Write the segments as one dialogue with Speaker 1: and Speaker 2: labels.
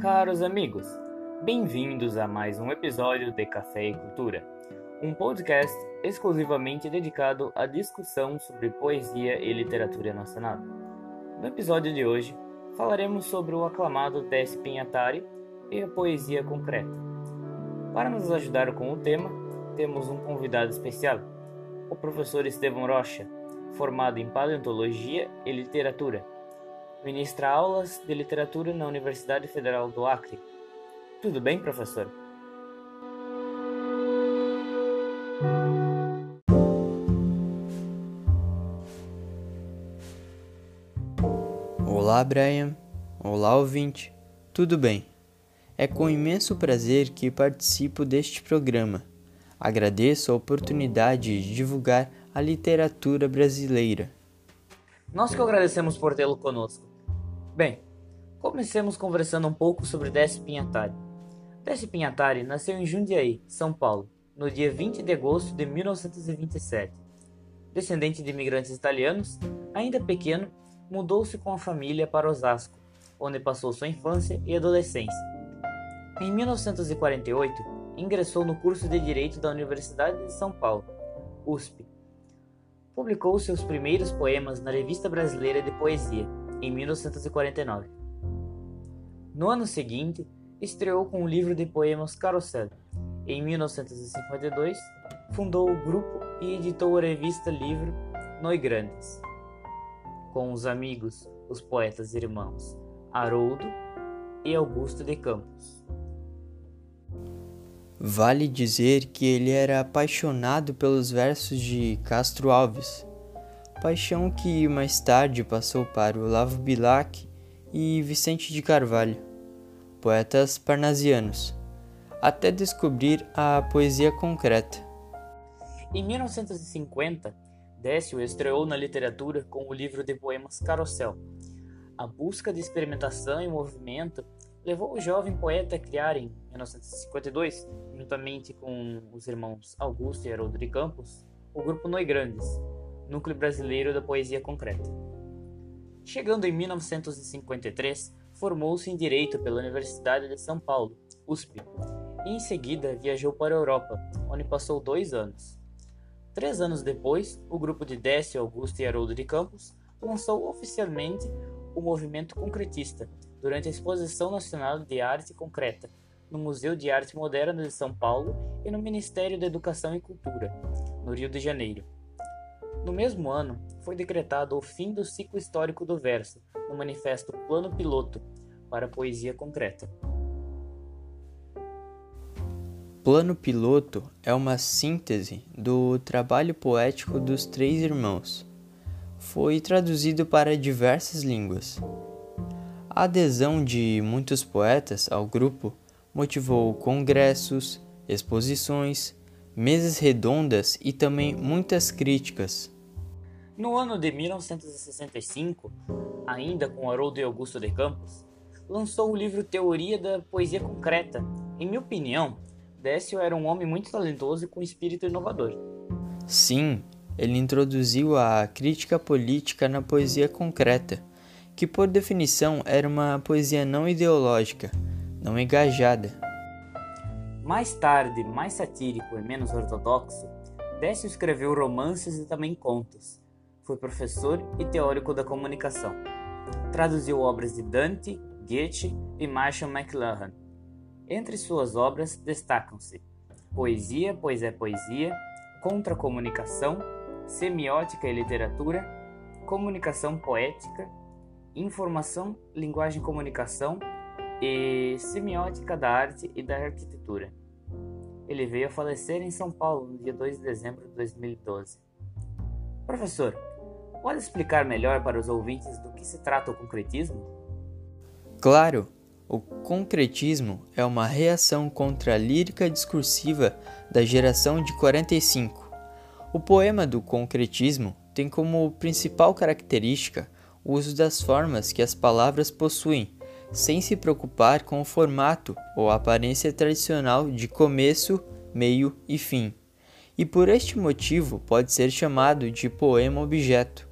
Speaker 1: Caros amigos, bem-vindos a mais um episódio de Café e Cultura, um podcast exclusivamente dedicado à discussão sobre poesia e literatura nacional. No episódio de hoje, falaremos sobre o aclamado Tess Pinhatari e a poesia concreta. Para nos ajudar com o tema, temos um convidado especial, o professor Estevão Rocha, formado em paleontologia e literatura Ministra aulas de literatura na Universidade Federal do Acre. Tudo bem, professor?
Speaker 2: Olá, Brian. Olá, ouvinte. Tudo bem? É com imenso prazer que participo deste programa. Agradeço a oportunidade de divulgar a literatura brasileira.
Speaker 1: Nós que agradecemos por tê-lo conosco. Bem, comecemos conversando um pouco sobre Décio Pinhatari. Décio Pinhatari nasceu em Jundiaí, São Paulo, no dia 20 de agosto de 1927. Descendente de imigrantes italianos, ainda pequeno, mudou-se com a família para Osasco, onde passou sua infância e adolescência. Em 1948, ingressou no curso de Direito da Universidade de São Paulo, USP. Publicou seus primeiros poemas na Revista Brasileira de Poesia, em 1949. No ano seguinte, estreou com o livro de poemas Carrossel. Em 1952, fundou o grupo e editou a revista livro Noi Grandes, com os amigos, os poetas irmãos Haroldo e Augusto de Campos.
Speaker 2: Vale dizer que ele era apaixonado pelos versos de Castro Alves, paixão que mais tarde passou para Olavo Bilac e Vicente de Carvalho, poetas parnasianos, até descobrir a poesia concreta.
Speaker 1: Em 1950, Décio estreou na literatura com o livro de poemas Carrossel. A busca de experimentação e movimento levou o jovem poeta a criar em 1952, juntamente com os irmãos Augusto e Haroldo de Campos, o grupo Noi Grandes, Núcleo Brasileiro da Poesia Concreta. Chegando em 1953, formou-se em Direito pela Universidade de São Paulo, USP, e em seguida viajou para a Europa, onde passou dois anos. Três anos depois, o grupo de Décio, Augusto e Haroldo de Campos lançou oficialmente o movimento concretista durante a Exposição Nacional de Arte Concreta no Museu de Arte Moderna de São Paulo e no Ministério da Educação e Cultura, no Rio de Janeiro. No mesmo ano, foi decretado o fim do ciclo histórico do verso no manifesto Plano Piloto para a Poesia Concreta.
Speaker 2: Plano Piloto é uma síntese do trabalho poético dos três irmãos. Foi traduzido para diversas línguas. A adesão de muitos poetas ao grupo motivou congressos, exposições, mesas redondas e também muitas críticas.
Speaker 1: No ano de 1965, ainda com Haroldo e Augusto de Campos, lançou o livro Teoria da Poesia Concreta. Em minha opinião, Décio era um homem muito talentoso e com espírito inovador.
Speaker 2: Sim, ele introduziu a crítica política na poesia concreta, que por definição era uma poesia não ideológica, não engajada.
Speaker 1: Mais tarde, mais satírico e menos ortodoxo, Décio escreveu romances e também contos foi professor e teórico da comunicação. Traduziu obras de Dante, Goethe e Marshall McLuhan. Entre suas obras destacam-se Poesia, Pois é Poesia, Contra-Comunicação, Semiótica e Literatura, Comunicação Poética, Informação, Linguagem e Comunicação e Semiótica da Arte e da Arquitetura. Ele veio a falecer em São Paulo no dia 2 de dezembro de 2012. Professor, Pode explicar melhor para os ouvintes do que se trata o concretismo?
Speaker 2: Claro! O concretismo é uma reação contra a lírica discursiva da geração de 45. O poema do concretismo tem como principal característica o uso das formas que as palavras possuem, sem se preocupar com o formato ou a aparência tradicional de começo, meio e fim. E por este motivo pode ser chamado de poema objeto.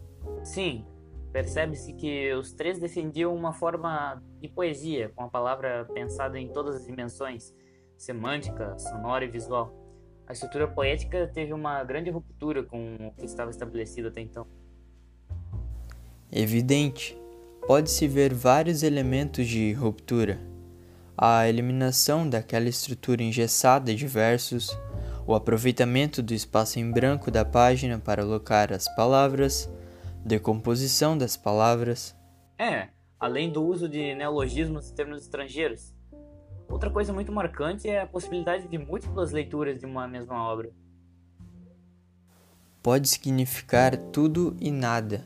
Speaker 1: Sim, percebe-se que os três defendiam uma forma de poesia, com a palavra pensada em todas as dimensões, semântica, sonora e visual. A estrutura poética teve uma grande ruptura com o que estava estabelecido até então.
Speaker 2: Evidente, pode-se ver vários elementos de ruptura. A eliminação daquela estrutura engessada de versos, o aproveitamento do espaço em branco da página para alocar as palavras, decomposição das palavras.
Speaker 1: É, além do uso de neologismos e termos estrangeiros. Outra coisa muito marcante é a possibilidade de múltiplas leituras de uma mesma obra.
Speaker 2: Pode significar tudo e nada,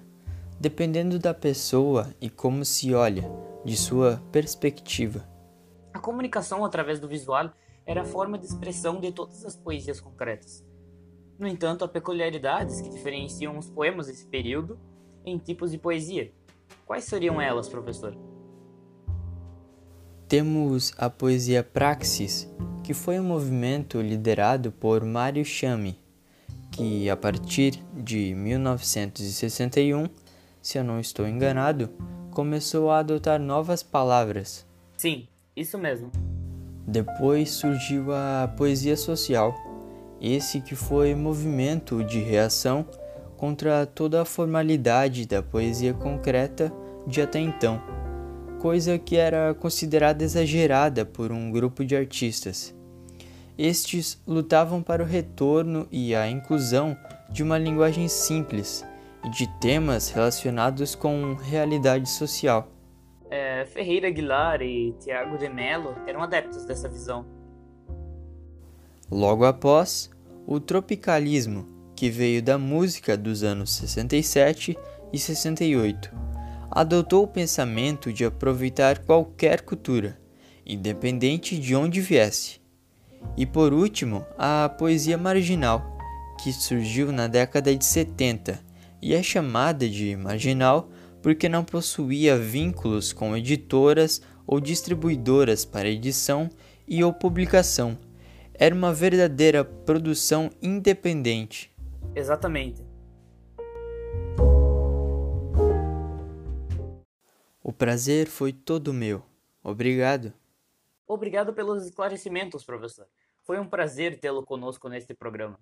Speaker 2: dependendo da pessoa e como se olha, de sua perspectiva.
Speaker 1: A comunicação através do visual era a forma de expressão de todas as poesias concretas. No entanto, há peculiaridades que diferenciam os poemas desse período em tipos de poesia. Quais seriam elas, professor?
Speaker 2: Temos a poesia Praxis, que foi um movimento liderado por Mário Chame, que a partir de 1961, se eu não estou enganado, começou a adotar novas palavras.
Speaker 1: Sim, isso mesmo.
Speaker 2: Depois surgiu a poesia social, esse que foi movimento de reação contra toda a formalidade da poesia concreta de até então, coisa que era considerada exagerada por um grupo de artistas. Estes lutavam para o retorno e a inclusão de uma linguagem simples e de temas relacionados com realidade social.
Speaker 1: É, Ferreira Aguilar e Tiago de Mello eram adeptos dessa visão.
Speaker 2: Logo após, o tropicalismo, que veio da música dos anos 67 e 68, adotou o pensamento de aproveitar qualquer cultura, independente de onde viesse. E por último, a poesia marginal, que surgiu na década de 70 e é chamada de marginal porque não possuía vínculos com editoras ou distribuidoras para edição e ou publicação era uma verdadeira produção independente.
Speaker 1: Exatamente.
Speaker 2: O prazer foi todo meu. Obrigado.
Speaker 1: Obrigado pelos esclarecimentos, professor. Foi um prazer tê-lo conosco neste programa.